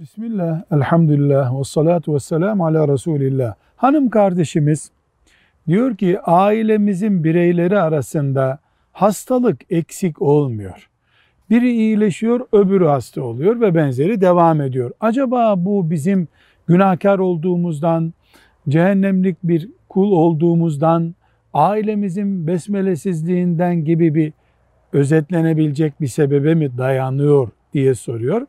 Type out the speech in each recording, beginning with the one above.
Bismillah, elhamdülillah, ve salatu ve selamu ala Resulillah. Hanım kardeşimiz diyor ki ailemizin bireyleri arasında hastalık eksik olmuyor. Biri iyileşiyor, öbürü hasta oluyor ve benzeri devam ediyor. Acaba bu bizim günahkar olduğumuzdan, cehennemlik bir kul olduğumuzdan, ailemizin besmelesizliğinden gibi bir özetlenebilecek bir sebebe mi dayanıyor diye soruyor.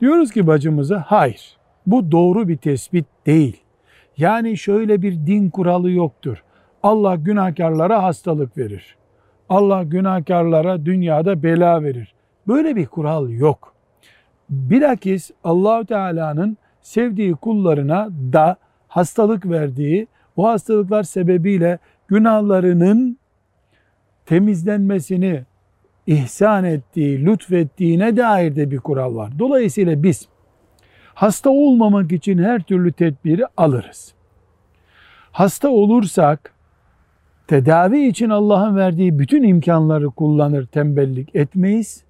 Diyoruz ki bacımıza hayır. Bu doğru bir tespit değil. Yani şöyle bir din kuralı yoktur. Allah günahkarlara hastalık verir. Allah günahkarlara dünyada bela verir. Böyle bir kural yok. Bilakis Allahu Teala'nın sevdiği kullarına da hastalık verdiği, o hastalıklar sebebiyle günahlarının temizlenmesini ihsan ettiği, lütfettiğine dair de bir kural var. Dolayısıyla biz hasta olmamak için her türlü tedbiri alırız. Hasta olursak tedavi için Allah'ın verdiği bütün imkanları kullanır, tembellik etmeyiz.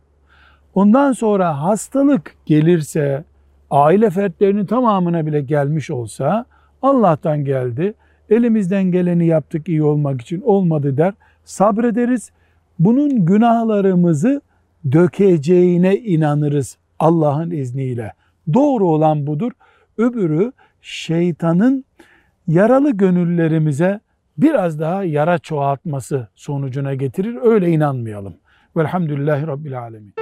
Ondan sonra hastalık gelirse, aile fertlerinin tamamına bile gelmiş olsa Allah'tan geldi, elimizden geleni yaptık iyi olmak için olmadı der, sabrederiz. Bunun günahlarımızı dökeceğine inanırız Allah'ın izniyle. Doğru olan budur. Öbürü şeytanın yaralı gönüllerimize biraz daha yara çoğaltması sonucuna getirir. Öyle inanmayalım. Velhamdülillahi Rabbil Alemin.